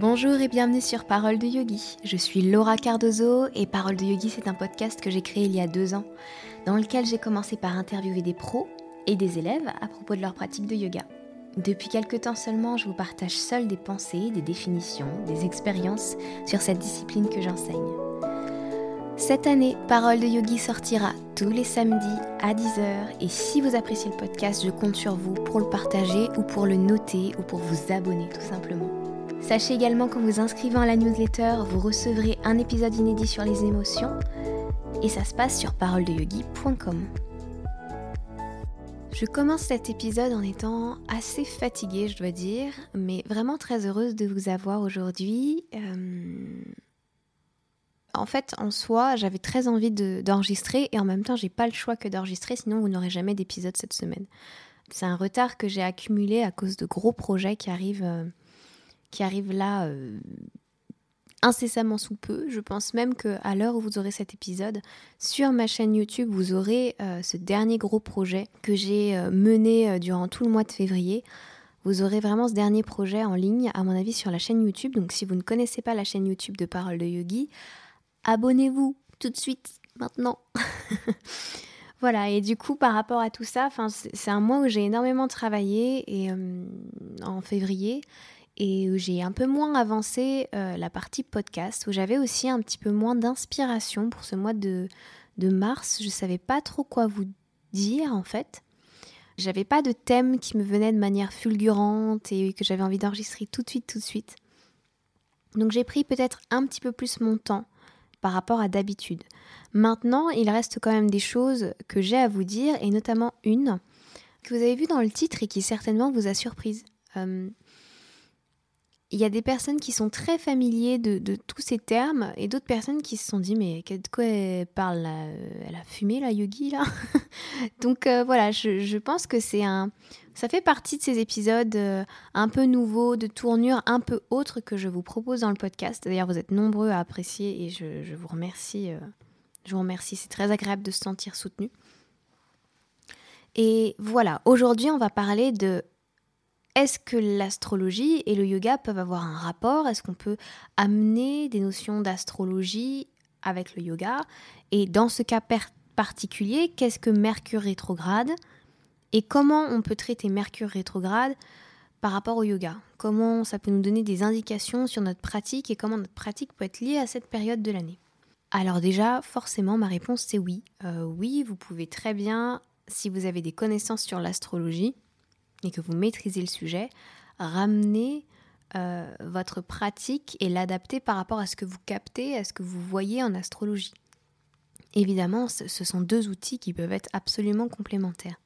Bonjour et bienvenue sur Parole de Yogi. Je suis Laura Cardozo et Parole de Yogi, c'est un podcast que j'ai créé il y a deux ans, dans lequel j'ai commencé par interviewer des pros et des élèves à propos de leur pratique de yoga. Depuis quelques temps seulement, je vous partage seul des pensées, des définitions, des expériences sur cette discipline que j'enseigne. Cette année, Parole de Yogi sortira tous les samedis à 10h et si vous appréciez le podcast, je compte sur vous pour le partager ou pour le noter ou pour vous abonner tout simplement. Sachez également qu'en vous inscrivant à la newsletter, vous recevrez un épisode inédit sur les émotions et ça se passe sur paroledeyogi.com. Je commence cet épisode en étant assez fatiguée, je dois dire, mais vraiment très heureuse de vous avoir aujourd'hui. Euh, en fait, en soi, j'avais très envie d'enregistrer et en même temps, j'ai pas le choix que d'enregistrer, sinon vous n'aurez jamais d'épisode cette semaine. C'est un retard que j'ai accumulé à cause de gros projets qui arrivent, euh, qui arrivent là euh, incessamment sous peu. Je pense même qu'à l'heure où vous aurez cet épisode, sur ma chaîne YouTube, vous aurez euh, ce dernier gros projet que j'ai mené durant tout le mois de février. Vous aurez vraiment ce dernier projet en ligne, à mon avis, sur la chaîne YouTube. Donc si vous ne connaissez pas la chaîne YouTube de Parole de Yogi, abonnez-vous tout de suite, maintenant. voilà, et du coup, par rapport à tout ça, c'est un mois où j'ai énormément travaillé et, euh, en février et où j'ai un peu moins avancé euh, la partie podcast, où j'avais aussi un petit peu moins d'inspiration pour ce mois de, mars. Je ne savais pas trop quoi vous dire en fait. J'avais pas de thème qui me venait de manière fulgurante et que j'avais envie d'enregistrer tout de suite, tout de suite. Donc j'ai pris peut-être un petit peu plus mon temps par rapport à d'habitude. Maintenant, il reste quand même des choses que j'ai à vous dire, et notamment une que vous avez vue dans le titre et qui certainement vous a surprise. Euh, il y a des personnes qui sont très familiers de, tous ces termes et d'autres personnes qui se sont dit mais de quoi elle parle Elle a fumé la yogi là? Donc euh, voilà, je, pense que c'est un, ça fait partie de ces épisodes euh, un peu nouveaux, de tournure un peu autre que je vous propose dans le podcast. D'ailleurs, vous êtes nombreux à apprécier et je, vous remercie. Euh, je vous remercie. C'est très agréable de se sentir soutenu. Et voilà, aujourd'hui, on va parler de est-ce que l'astrologie et le yoga peuvent avoir un rapport? Est-ce qu'on peut amener des notions d'astrologie avec le yoga? Et dans ce cas particulier, qu'est-ce que Mercure rétrograde? Et comment on peut traiter Mercure rétrograde par rapport au yoga? Comment ça peut nous donner des indications sur notre pratique et comment notre pratique peut être liée à cette période de l'année? Alors déjà, forcément, ma réponse c'est oui. Euh, oui, vous pouvez très bien, si vous avez des connaissances sur l'astrologie, et que vous maîtrisez le sujet, ramenez euh, votre pratique et l'adapter par rapport à ce que vous captez, à ce que vous voyez en astrologie. Évidemment, ce sont deux outils qui peuvent être absolument complémentaires.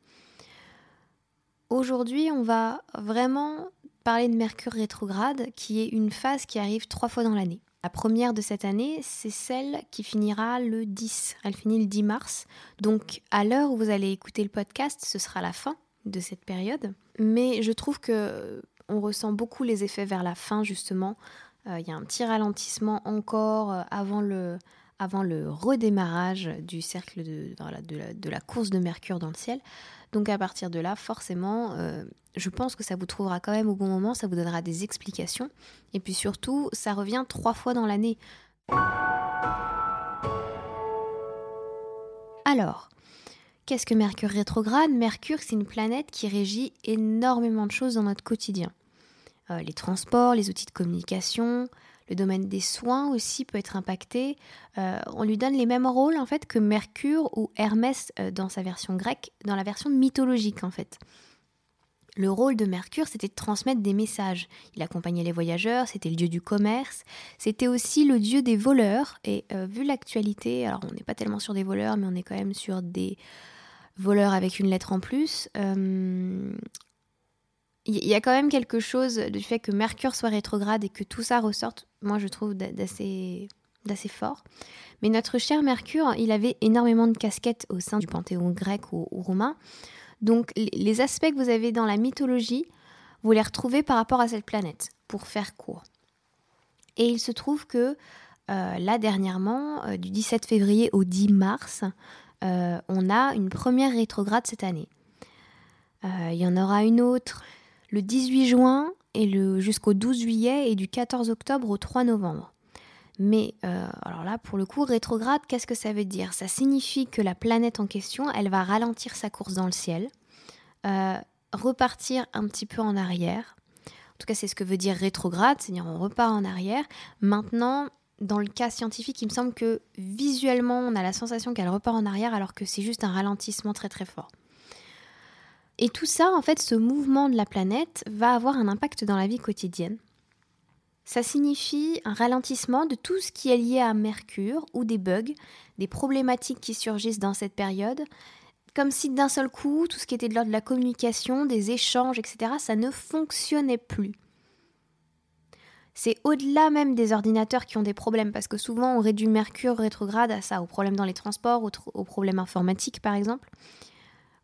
Aujourd'hui, on va vraiment parler de Mercure rétrograde, qui est une phase qui arrive trois fois dans l'année. La première de cette année, c'est celle qui finira le 10. Elle finit le 10 mars. Donc, à l'heure où vous allez écouter le podcast, ce sera la fin de cette période. Mais je trouve que on ressent beaucoup les effets vers la fin justement. Euh, il y a un petit ralentissement encore euh, avant le, redémarrage du cercle de, de, la, course de Mercure dans le ciel. Donc à partir de là, forcément, euh, je pense que ça vous trouvera quand même au bon moment, ça vous donnera des explications. Et puis surtout, ça revient trois fois dans l'année. Alors, Qu'est-ce que Mercure rétrograde? Mercure, c'est une planète qui régit énormément de choses dans notre quotidien. Euh, les transports, les outils de communication, le domaine des soins aussi peut être impacté. Euh, on lui donne les mêmes rôles en fait que Mercure ou Hermès euh, dans sa version grecque, dans la version mythologique en fait. Le rôle de Mercure, c'était de transmettre des messages. Il accompagnait les voyageurs, c'était le dieu du commerce, c'était aussi le dieu des voleurs. Et vu l'actualité, alors on n'est pas tellement sur des voleurs, mais on est quand même sur des voleur avec une lettre en plus. Il euh, y a quand même quelque chose du fait que Mercure soit rétrograde et que tout ça ressorte, moi je trouve d'assez d'assez fort. Mais notre cher Mercure, il avait énormément de casquettes au sein du panthéon grec ou, romain. Donc les aspects que vous avez dans la mythologie, vous les retrouvez par rapport à cette planète, pour faire court. Et il se trouve que euh, là dernièrement, euh, du 17 février au 10 mars, euh, on a une première rétrograde cette année. Il y en aura une autre le 18 juin et jusqu'au 12 juillet et du 14 octobre au 3 novembre. Mais euh, alors là, pour le coup, rétrograde, qu'est-ce que ça veut dire? Ça signifie que la planète en question, elle va ralentir sa course dans le ciel, euh, repartir un petit peu en arrière. En tout cas, c'est ce que veut dire rétrograde, c'est-à-dire on repart en arrière. Maintenant, dans le cas scientifique, il me semble que visuellement, on a la sensation qu'elle repart en arrière alors que c'est juste un ralentissement très très fort. Et tout ça, en fait, ce mouvement de la planète va avoir un impact dans la vie quotidienne. Ça signifie un ralentissement de tout ce qui est lié à Mercure ou des bugs, des problématiques qui surgissent dans cette période, comme si d'un seul coup, tout ce qui était de l'ordre de la communication, des échanges, etc., ça ne fonctionnait plus. C'est au-delà même des ordinateurs qui ont des problèmes, parce que souvent on réduit Mercure rétrograde à ça, aux problèmes dans les transports, aux, problèmes informatiques par exemple,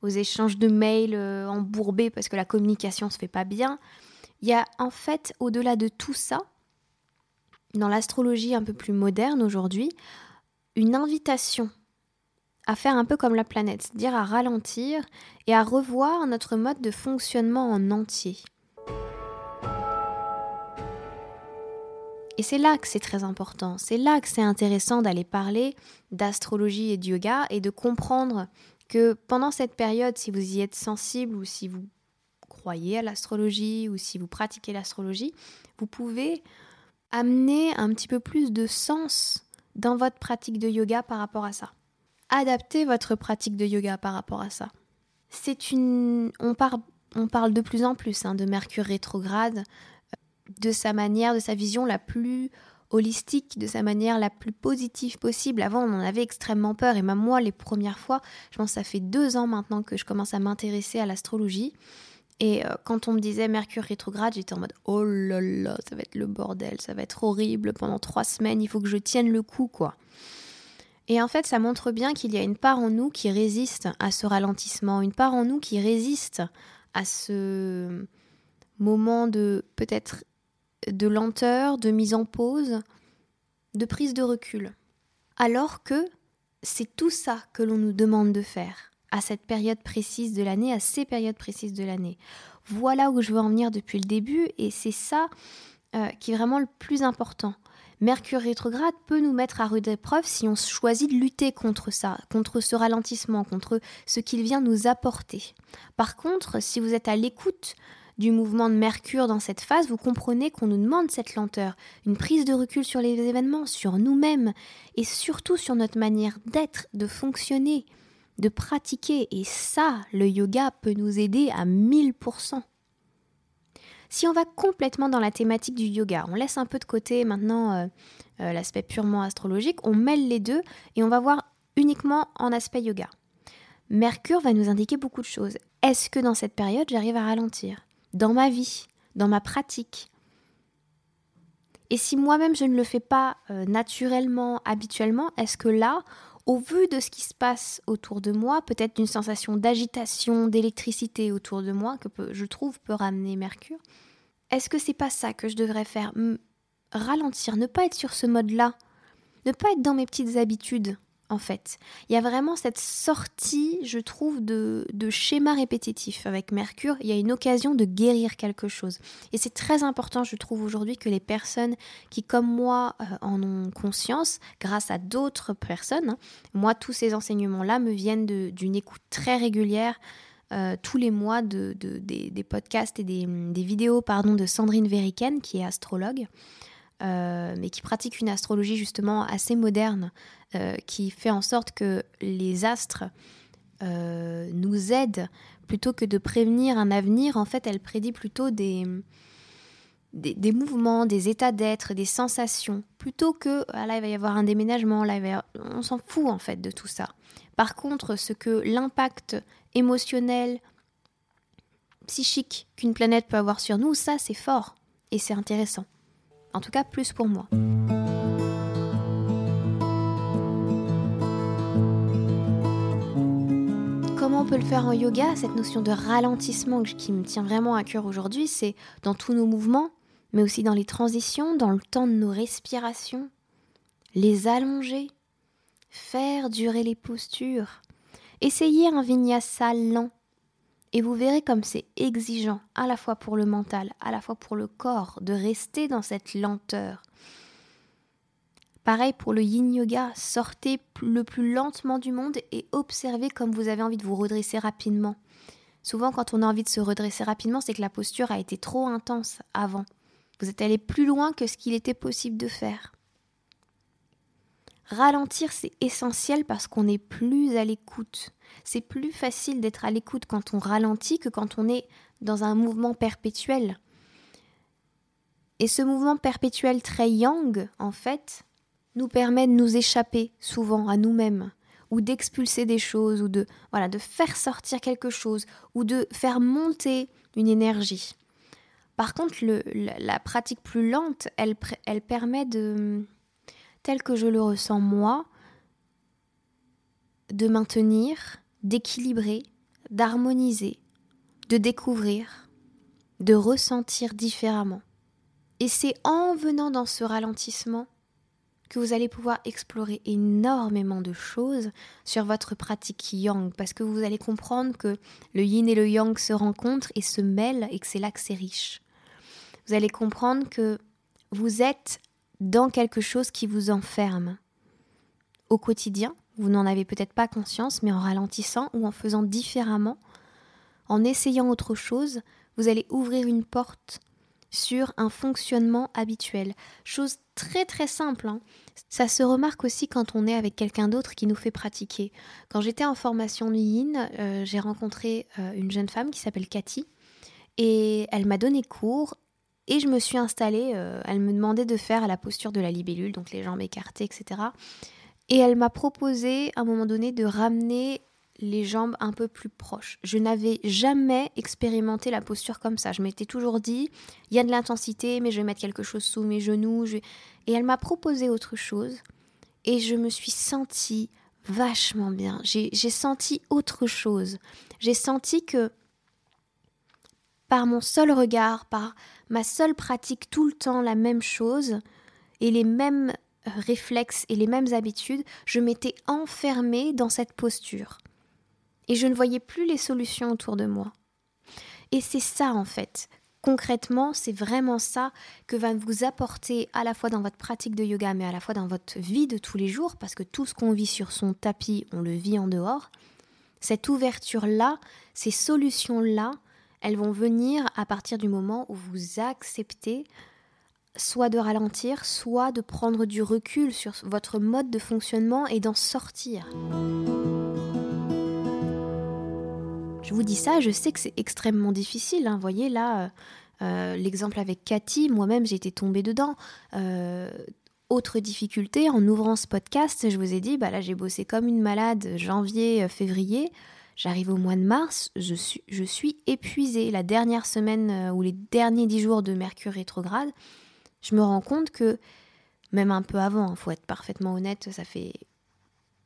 aux échanges de mails euh, embourbés parce que la communication se fait pas bien. Il y a en fait, au-delà de tout ça, dans l'astrologie un peu plus moderne aujourd'hui, une invitation à faire un peu comme la planète, c'est-à-dire à ralentir et à revoir notre mode de fonctionnement en entier. Et c'est là que c'est très important, c'est là que c'est intéressant d'aller parler d'astrologie et de yoga et de comprendre que pendant cette période, si vous y êtes sensible ou si vous croyez à l'astrologie ou si vous pratiquez l'astrologie, vous pouvez amener un petit peu plus de sens dans votre pratique de yoga par rapport à ça. Adapter votre pratique de yoga par rapport à ça. C'est une. On, on parle de plus en plus hein, de Mercure rétrograde, euh, de sa manière, de sa vision la plus holistique, de sa manière la plus positive possible. Avant, on en avait extrêmement peur, et même moi, les premières fois, je pense que ça fait deux ans maintenant que je commence à m'intéresser à l'astrologie. Et euh, quand on me disait Mercure rétrograde, j'étais en mode oh là là, ça va être le bordel, ça va être horrible pendant trois semaines, il faut que je tienne le coup, quoi. Et en fait, ça montre bien qu'il y a une part en nous qui résiste à ce ralentissement, une part en nous qui résiste à ce moment de peut-être de lenteur, de mise en pause, de prise de recul. Alors que c'est tout ça que l'on nous demande de faire à cette période précise de l'année, à ces périodes précises de l'année. Voilà où je veux en venir depuis le début et c'est ça euh, qui est vraiment le plus important. Mercure rétrograde peut nous mettre à rude épreuve si on choisit de lutter contre ça, contre ce ralentissement, contre ce qu'il vient nous apporter. Par contre, si vous êtes à l'écoute du mouvement de Mercure dans cette phase, vous comprenez qu'on nous demande cette lenteur, une prise de recul sur les événements, sur nous-mêmes et surtout sur notre manière d'être, de fonctionner, de pratiquer. Et ça, le yoga peut nous aider à 1000%. Si on va complètement dans la thématique du yoga, on laisse un peu de côté maintenant euh, euh, l'aspect purement astrologique, on mêle les deux et on va voir uniquement en aspect yoga. Mercure va nous indiquer beaucoup de choses. Est-ce que dans cette période, j'arrive à ralentir? Dans ma vie, dans ma pratique? Et si moi-même, je ne le fais pas euh, naturellement, habituellement, est-ce que là, au vu de ce qui se passe autour de moi, peut-être d'une sensation d'agitation, d'électricité autour de moi, que je trouve peut ramener Mercure, est-ce que c'est pas ça que je devrais faire? Ralentir, ne pas être sur ce mode-là, ne pas être dans mes petites habitudes, en fait. Il y a vraiment cette sortie, je trouve, de, de schéma répétitif avec Mercure. Il y a une occasion de guérir quelque chose. Et c'est très important, je trouve, aujourd'hui que les personnes qui, comme moi, euh, en ont conscience, grâce à d'autres personnes, hein, moi, tous ces enseignements-là me viennent d'une écoute très régulière. Euh, tous les mois de, des, podcasts et des, vidéos pardon, de Sandrine Veriken, qui est astrologue, euh, mais qui pratique une astrologie justement assez moderne, euh, qui fait en sorte que les astres euh, nous aident plutôt que de prévenir un avenir. En fait, elle prédit plutôt des, des, mouvements, des états d'être, des sensations, plutôt que ah là il va y avoir un déménagement, là on s'en fout en fait de tout ça. Par contre, ce que l'impact émotionnel, psychique qu'une planète peut avoir sur nous, ça c'est fort et c'est intéressant. En tout cas, plus pour moi. Comment on peut le faire en yoga? Cette notion de ralentissement qui me tient vraiment à cœur aujourd'hui, c'est dans tous nos mouvements, mais aussi dans les transitions, dans le temps de nos respirations, les allonger, faire durer les postures, essayer un vinyasa lent, Et vous verrez comme c'est exigeant, à la fois pour le mental, à la fois pour le corps, de rester dans cette lenteur. Pareil pour le yin yoga, sortez le plus lentement du monde et observez comme vous avez envie de vous redresser rapidement. Souvent, quand on a envie de se redresser rapidement, c'est que la posture a été trop intense avant. Vous êtes allé plus loin que ce qu'il était possible de faire. Ralentir, c'est essentiel parce qu'on n'est plus à l'écoute. C'est plus facile d'être à l'écoute quand on ralentit que quand on est dans un mouvement perpétuel. Et ce mouvement perpétuel très yang, en fait, nous permet de nous échapper souvent à nous-mêmes ou d'expulser des choses ou de voilà de faire sortir quelque chose ou de faire monter une énergie. Par contre, la, pratique plus lente, elle permet de tel que je le ressens moi, de maintenir, d'équilibrer, d'harmoniser, de découvrir, de ressentir différemment. Et c'est en venant dans ce ralentissement que vous allez pouvoir explorer énormément de choses sur votre pratique yang, parce que vous allez comprendre que le yin et le yang se rencontrent et se mêlent et que c'est là que c'est riche. Vous allez comprendre que vous êtes dans quelque chose qui vous enferme. Au quotidien, vous n'en avez peut-être pas conscience, mais en ralentissant ou en faisant différemment, en essayant autre chose, vous allez ouvrir une porte sur un fonctionnement habituel. Chose très très simple. Hein. Ça se remarque aussi quand on est avec quelqu'un d'autre qui nous fait pratiquer. Quand j'étais en formation Yin, euh, j'ai rencontré euh, une jeune femme qui s'appelle Cathy et elle m'a donné cours et je me suis installée, euh, elle me demandait de faire la posture de la libellule, donc les jambes écartées, etc. Et elle m'a proposé à un moment donné de ramener les jambes un peu plus proches. Je n'avais jamais expérimenté la posture comme ça. Je m'étais toujours dit, il y a de l'intensité, mais je vais mettre quelque chose sous mes genoux. Et elle m'a proposé autre chose. Et je me suis sentie vachement bien. J'ai senti autre chose. J'ai senti que par mon seul regard, par ma seule pratique tout le temps la même chose et les mêmes euh, réflexes et les mêmes habitudes, je m'étais enfermée dans cette posture. Et je ne voyais plus les solutions autour de moi. Et c'est ça en fait. Concrètement, c'est vraiment ça que va vous apporter à la fois dans votre pratique de yoga, mais à la fois dans votre vie de tous les jours, parce que tout ce qu'on vit sur son tapis, on le vit en dehors. Cette ouverture-là, ces solutions-là, elles vont venir à partir du moment où vous acceptez soit de ralentir, soit de prendre du recul sur votre mode de fonctionnement et d'en sortir. Je vous dis ça, je sais que c'est extrêmement difficile. Vous hein. voyez là, euh, euh, l'exemple avec Cathy, moi-même j'ai été tombée dedans. Euh, autre difficulté, en ouvrant ce podcast, je vous ai dit, bah là j'ai bossé comme une malade janvier, février. J'arrive au mois de mars, je suis, épuisée. La dernière semaine euh, ou les derniers dix jours de Mercure rétrograde, je me rends compte que, même un peu avant, il hein, faut être parfaitement honnête, ça fait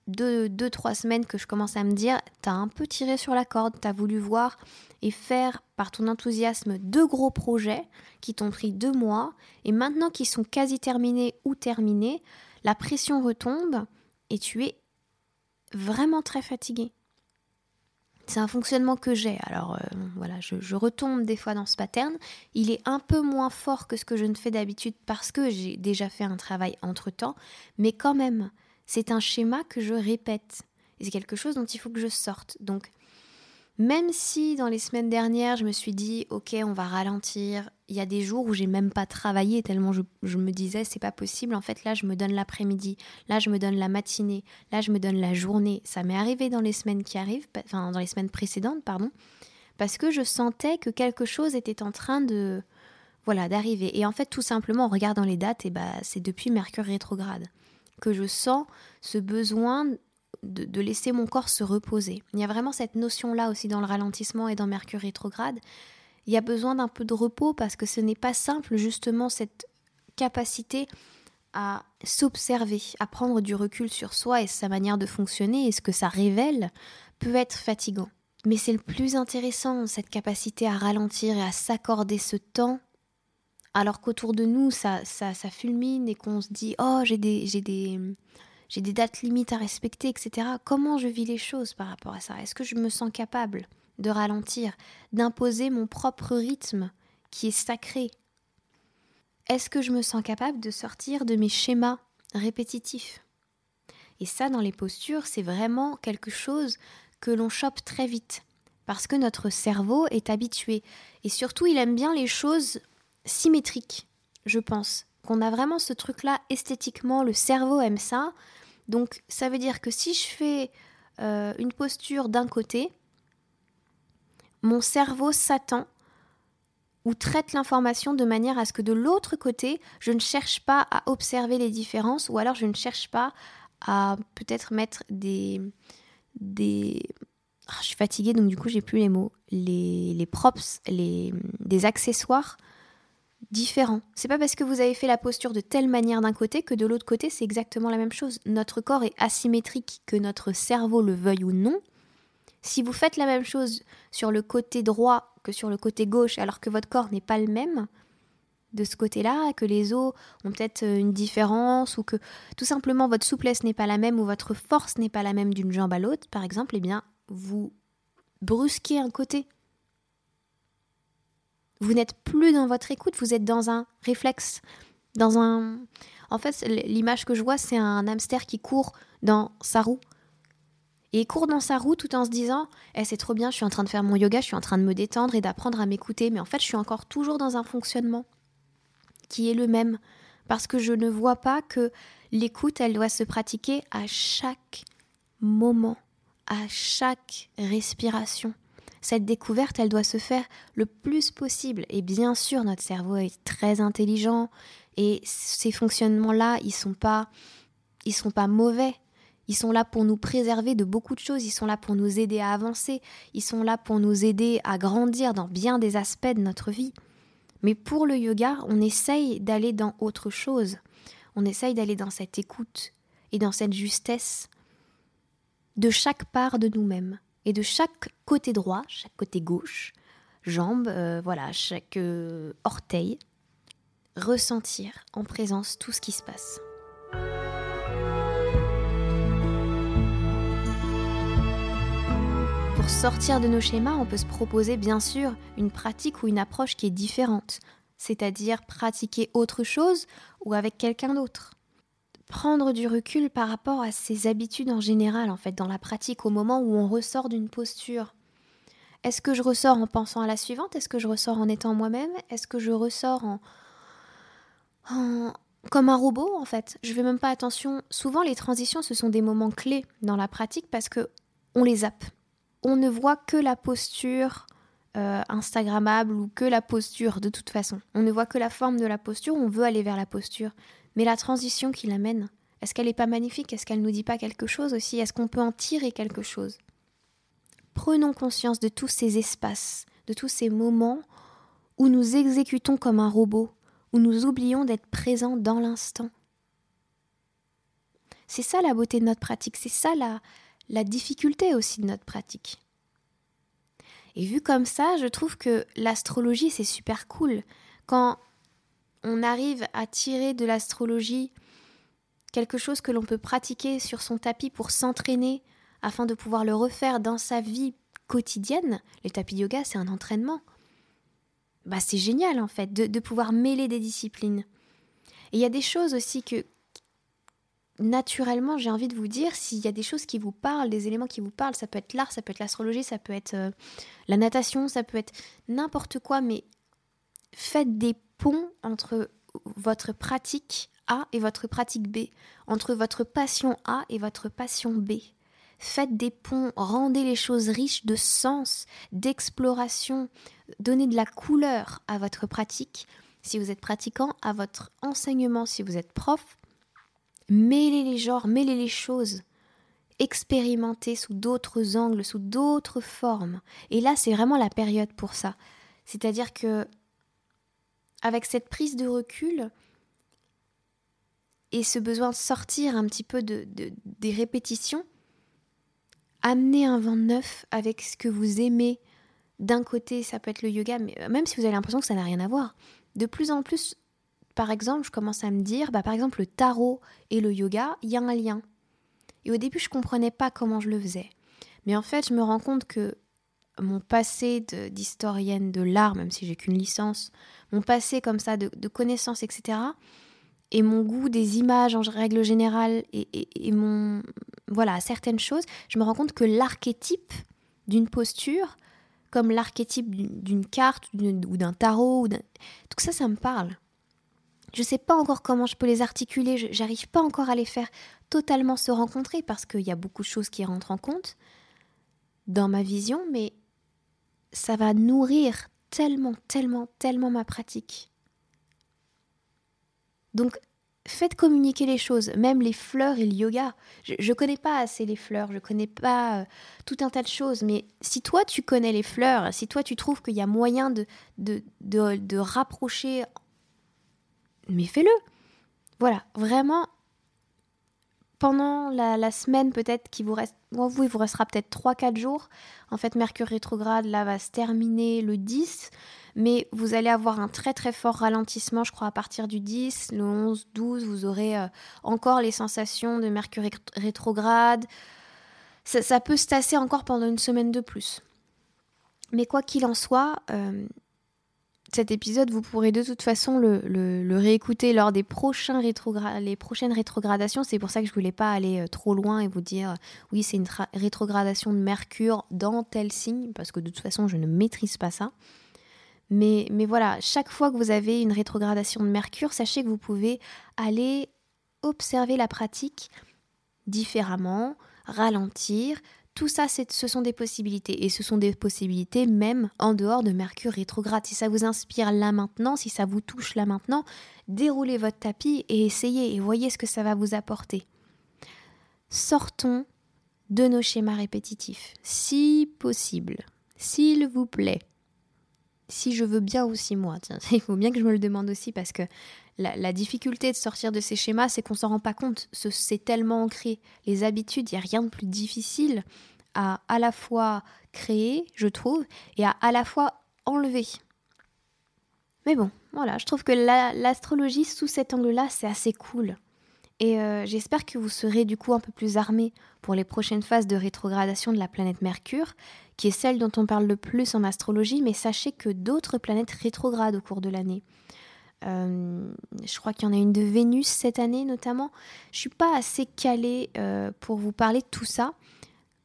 deux, deux, trois semaines que je commence à me dire, t'as un peu tiré sur la corde, t'as voulu voir et faire par ton enthousiasme deux gros projets qui t'ont pris deux mois, et maintenant qu'ils sont quasi terminés ou terminés, la pression retombe et tu es vraiment très fatigué. C'est un fonctionnement que j'ai. Alors euh, voilà, je, retombe des fois dans ce pattern. Il est un peu moins fort que ce que je ne fais d'habitude parce que j'ai déjà fait un travail entre-temps. Mais quand même, c'est un schéma que je répète. Et c'est quelque chose dont il faut que je sorte. Donc même si dans les semaines dernières, je me suis dit, ok, on va ralentir. Il y a des jours où j'ai même pas travaillé tellement je, me disais, c'est pas possible. En fait, là, je me donne l'après-midi. Là, je me donne la matinée. Là, je me donne la journée. Ça m'est arrivé dans les semaines qui arrivent, enfin, dans les semaines précédentes, pardon, parce que je sentais que quelque chose était en train de, voilà, d'arriver. Et en fait, tout simplement, en regardant les dates, et eh bah, c'est depuis Mercure rétrograde que je sens ce besoin de, laisser mon corps se reposer. Il y a vraiment cette notion-là aussi dans le ralentissement et dans Mercure rétrograde. Il y a besoin d'un peu de repos parce que ce n'est pas simple justement cette capacité à s'observer, à prendre du recul sur soi et sa manière de fonctionner et ce que ça révèle peut être fatigant. Mais c'est le plus intéressant, cette capacité à ralentir et à s'accorder ce temps, alors qu'autour de nous, ça, ça, ça fulmine et qu'on se dit Oh, j'ai des, j'ai des, j'ai des dates limites à respecter, etc. Comment je vis les choses par rapport à ça? Est-ce que je me sens capable de ralentir, d'imposer mon propre rythme qui est sacré? Est-ce que je me sens capable de sortir de mes schémas répétitifs? Et ça, dans les postures, c'est vraiment quelque chose que l'on chope très vite, parce que notre cerveau est habitué, et surtout il aime bien les choses symétriques, je pense, qu'on a vraiment ce truc-là esthétiquement, le cerveau aime ça, donc ça veut dire que si je fais euh, une posture d'un côté, mon cerveau s'attend ou traite l'information de manière à ce que de l'autre côté, je ne cherche pas à observer les différences ou alors je ne cherche pas à peut-être mettre des... des... Ah, je suis fatiguée donc du coup j'ai plus les mots. Les, les props, les, des accessoires différents. C'est pas parce que vous avez fait la posture de telle manière d'un côté que de l'autre côté c'est exactement la même chose. Notre corps est asymétrique, que notre cerveau le veuille ou non. Si vous faites la même chose sur le côté droit que sur le côté gauche, alors que votre corps n'est pas le même de ce côté-là, que les os ont peut-être euh, une différence, ou que tout simplement votre souplesse n'est pas la même, ou votre force n'est pas la même d'une jambe à l'autre, par exemple, eh bien, vous brusquez un côté. Vous n'êtes plus dans votre écoute, vous êtes dans un réflexe, dans un... En fait, l'image que je vois, c'est un hamster qui court dans sa roue et il court dans sa roue tout en se disant eh, c'est trop bien, je suis en train de faire mon yoga, je suis en train de me détendre et d'apprendre à m'écouter, mais en fait, je suis encore toujours dans un fonctionnement qui est le même parce que je ne vois pas que l'écoute, elle doit se pratiquer à chaque moment, à chaque respiration. Cette découverte, elle doit se faire le plus possible. Et bien sûr, notre cerveau est très intelligent et ces fonctionnements-là, ils sont pas, sont pas mauvais. Ils sont là pour nous préserver de beaucoup de choses, ils sont là pour nous aider à avancer, ils sont là pour nous aider à grandir dans bien des aspects de notre vie. Mais pour le yoga, on essaye d'aller dans autre chose. On essaye d'aller dans cette écoute et dans cette justesse de chaque part de nous-mêmes et de chaque côté droit, chaque côté gauche, jambe, euh, voilà, chaque euh, orteil, ressentir en présence tout ce qui se passe. Pour sortir de nos schémas, on peut se proposer bien sûr une pratique ou une approche qui est différente, c'est-à-dire pratiquer autre chose ou avec quelqu'un d'autre. Prendre du recul par rapport à ses habitudes en général, en fait, dans la pratique, au moment où on ressort d'une posture. Est-ce que je ressors en pensant à la suivante? Est-ce que je ressors en étant moi-même? Est-ce que je ressors en... comme un robot en fait? Je fais même pas attention. Souvent les transitions ce sont des moments clés dans la pratique parce que on les zappe on ne voit que la posture euh, Instagrammable ou que la posture de toute façon. On ne voit que la forme de la posture, on veut aller vers la posture. Mais la transition qui l'amène, est-ce qu'elle n'est pas magnifique? Est-ce qu'elle ne nous dit pas quelque chose aussi? Est-ce qu'on peut en tirer quelque chose? Prenons conscience de tous ces espaces, de tous ces moments où nous exécutons comme un robot, où nous oublions d'être présents dans l'instant. C'est ça la beauté de notre pratique, c'est ça la, la difficulté aussi de notre pratique. Et vu comme ça, je trouve que l'astrologie, c'est super cool. Quand on arrive à tirer de l'astrologie quelque chose que l'on peut pratiquer sur son tapis pour s'entraîner afin de pouvoir le refaire dans sa vie quotidienne, les tapis yoga, c'est un entraînement. Bah, c'est génial en fait de, de pouvoir mêler des disciplines. Et il y a des choses aussi que, naturellement, j'ai envie de vous dire, s'il y a des choses qui vous parlent, des éléments qui vous parlent, ça peut être l'art, ça peut être l'astrologie, ça peut être euh, la natation, ça peut être n'importe quoi, mais faites des ponts entre votre pratique A et votre pratique B, entre votre passion A et votre passion B. Faites des ponts, rendez les choses riches de sens, d'exploration, donnez de la couleur à votre pratique. Si vous êtes pratiquant, à votre enseignement, si vous êtes prof, mêler les genres, mêler les choses, expérimenter sous d'autres angles, sous d'autres formes. Et là, c'est vraiment la période pour ça. C'est-à-dire que, avec cette prise de recul et ce besoin de sortir un petit peu de, des répétitions, amener un vent neuf avec ce que vous aimez. D'un côté, ça peut être le yoga, mais même si vous avez l'impression que ça n'a rien à voir, de plus en plus, par exemple, je commence à me dire, bah, par exemple, le tarot et le yoga, il y a un lien. Et au début, je ne comprenais pas comment je le faisais. Mais en fait, je me rends compte que mon passé d'historienne de, l'art, même si j'ai qu'une licence, mon passé comme ça de, connaissances, etc., et mon goût des images en règle générale, et, et mon voilà certaines choses, je me rends compte que l'archétype d'une posture, comme l'archétype d'une carte ou d'un tarot, ou tout ça, ça me parle. Je ne sais pas encore comment je peux les articuler, j'arrive pas encore à les faire totalement se rencontrer parce qu'il y a beaucoup de choses qui rentrent en compte dans ma vision, mais ça va nourrir tellement, tellement, tellement ma pratique. Donc, faites communiquer les choses, même les fleurs et le yoga. Je ne connais pas assez les fleurs, je connais pas euh, tout un tas de choses, mais si toi tu connais les fleurs, si toi tu trouves qu'il y a moyen de, de, de rapprocher, mais fais-le. Voilà, vraiment, pendant la, semaine peut-être qui vous reste, vous, il vous restera peut-être 3-4 jours. En fait, Mercure rétrograde, là, va se terminer le 10, mais vous allez avoir un très très fort ralentissement, je crois, à partir du 10, le 11, 12, vous aurez euh, encore les sensations de Mercure rétrograde. Ça, peut se tasser encore pendant une semaine de plus. Mais quoi qu'il en soit, euh, cet épisode, vous pourrez de toute façon le, réécouter lors des prochaines rétrogradations. C'est pour ça que je voulais pas aller euh, trop loin et vous dire euh, oui, c'est une rétrogradation de Mercure dans tel signe, parce que de toute façon, je ne maîtrise pas ça. Mais voilà, chaque fois que vous avez une rétrogradation de Mercure, sachez que vous pouvez aller observer la pratique différemment, ralentir, tout ça, ce sont des possibilités. Et ce sont des possibilités même en dehors de Mercure rétrograde. Si ça vous inspire là maintenant, si ça vous touche là maintenant, déroulez votre tapis et essayez et voyez ce que ça va vous apporter. Sortons de nos schémas répétitifs, si possible, s'il vous plaît. Si je veux bien aussi moi, tiens, il faut bien que je me le demande aussi parce que la, difficulté de sortir de ces schémas, c'est qu'on s'en rend pas compte. C'est tellement ancré. Les habitudes, il n'y a rien de plus difficile à à la fois créer, je trouve, et à à la fois enlever. Mais bon, voilà, je trouve que l'astrologie sous cet angle-là, c'est assez cool. Et euh, j'espère que vous serez du coup un peu plus armés pour les prochaines phases de rétrogradation de la planète Mercure, qui est celle dont on parle le plus en astrologie, mais sachez que d'autres planètes rétrogradent au cours de l'année. Euh, je crois qu'il y en a une de Vénus cette année notamment. Je suis pas assez calée euh, pour vous parler de tout ça.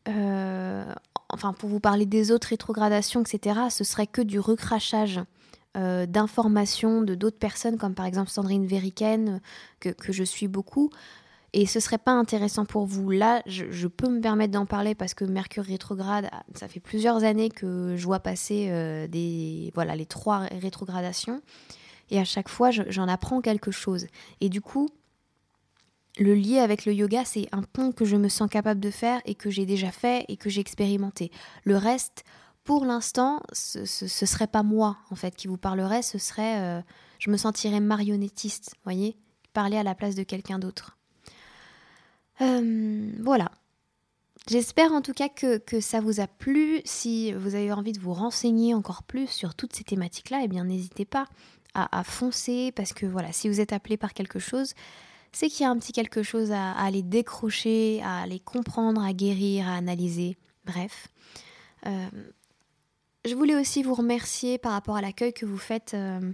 Euh, enfin, pour vous parler des autres rétrogradations, etc. Ce serait que du recrachage d'informations de d'autres personnes, comme par exemple Sandrine Veriken, que, que, je suis beaucoup. Et ce serait pas intéressant pour vous. Là, je, je peux me permettre d'en parler parce que Mercure rétrograde, ça fait plusieurs années que je vois passer des, voilà, les trois rétrogradations. Et à chaque fois, j'en apprends quelque chose. Et du coup, le lien avec le yoga, c'est un pont que je me sens capable de faire et que j'ai déjà fait et que j'ai expérimenté. Le reste, pour l'instant, ce, ce, serait pas moi, en fait, qui vous parlerait, ce serait... Euh, je me sentirais marionnettiste, voyez Parler à la place de quelqu'un d'autre. Euh, voilà. J'espère en tout cas que, que, ça vous a plu. Si vous avez envie de vous renseigner encore plus sur toutes ces thématiques-là, eh bien n'hésitez pas à, foncer parce que voilà, si vous êtes appelé par quelque chose, c'est qu'il y a un petit quelque chose à, aller décrocher, à aller comprendre, à guérir, à analyser. Bref. Euh, je voulais aussi vous remercier par rapport à l'accueil que vous faites euh,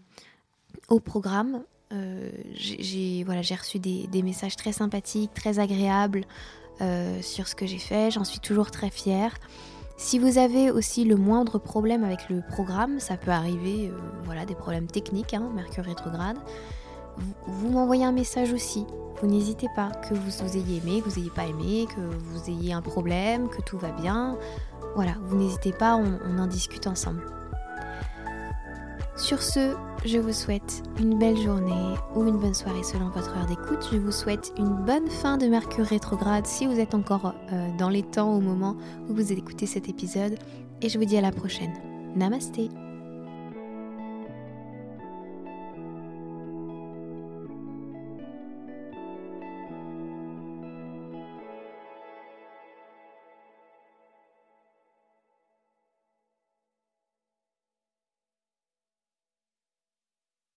au programme. Euh, j'ai reçu des, des, messages très sympathiques, très agréables sur ce que j'ai fait. J'en suis toujours très fière. Si vous avez aussi le moindre problème avec le programme, ça peut arriver, euh, voilà, des problèmes techniques, hein, Mercure rétrograde, vous, m'envoyez un message aussi. Vous n'hésitez pas, que vous, ayez aimé, que vous n'ayez pas aimé, que vous ayez un problème, que tout va bien. Voilà, vous n'hésitez pas, on en discute ensemble. Sur ce, je vous souhaite une belle journée ou une bonne soirée selon votre heure d'écoute. Je vous souhaite une bonne fin de Mercure rétrograde si vous êtes encore euh, dans les temps au moment où vous écoutez cet épisode. Et je vous dis à la prochaine. Namasté